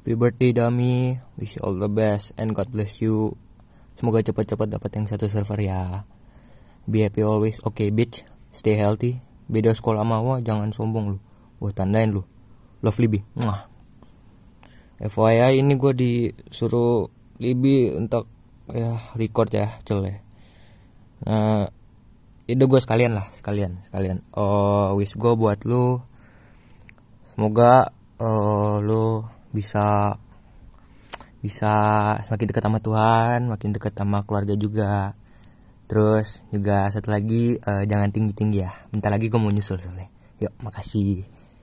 Happy birthday Dami, wish you all the best and God bless you. Semoga cepat-cepat dapat yang satu server ya. Be happy always, oke okay, bitch, stay healthy. Beda sekolah gua, jangan sombong lu. Gua tandain lu. Love Libby. Mwah. FYI ini gue disuruh Libby untuk ya record ya cel ya. Nah, itu gue sekalian lah sekalian sekalian. Oh wish gue buat lu. Semoga uh, lu bisa bisa semakin dekat sama Tuhan, makin dekat sama keluarga juga. Terus juga satu lagi uh, jangan tinggi tinggi ya. Bentar lagi gue mau nyusul soalnya. Yuk, makasih.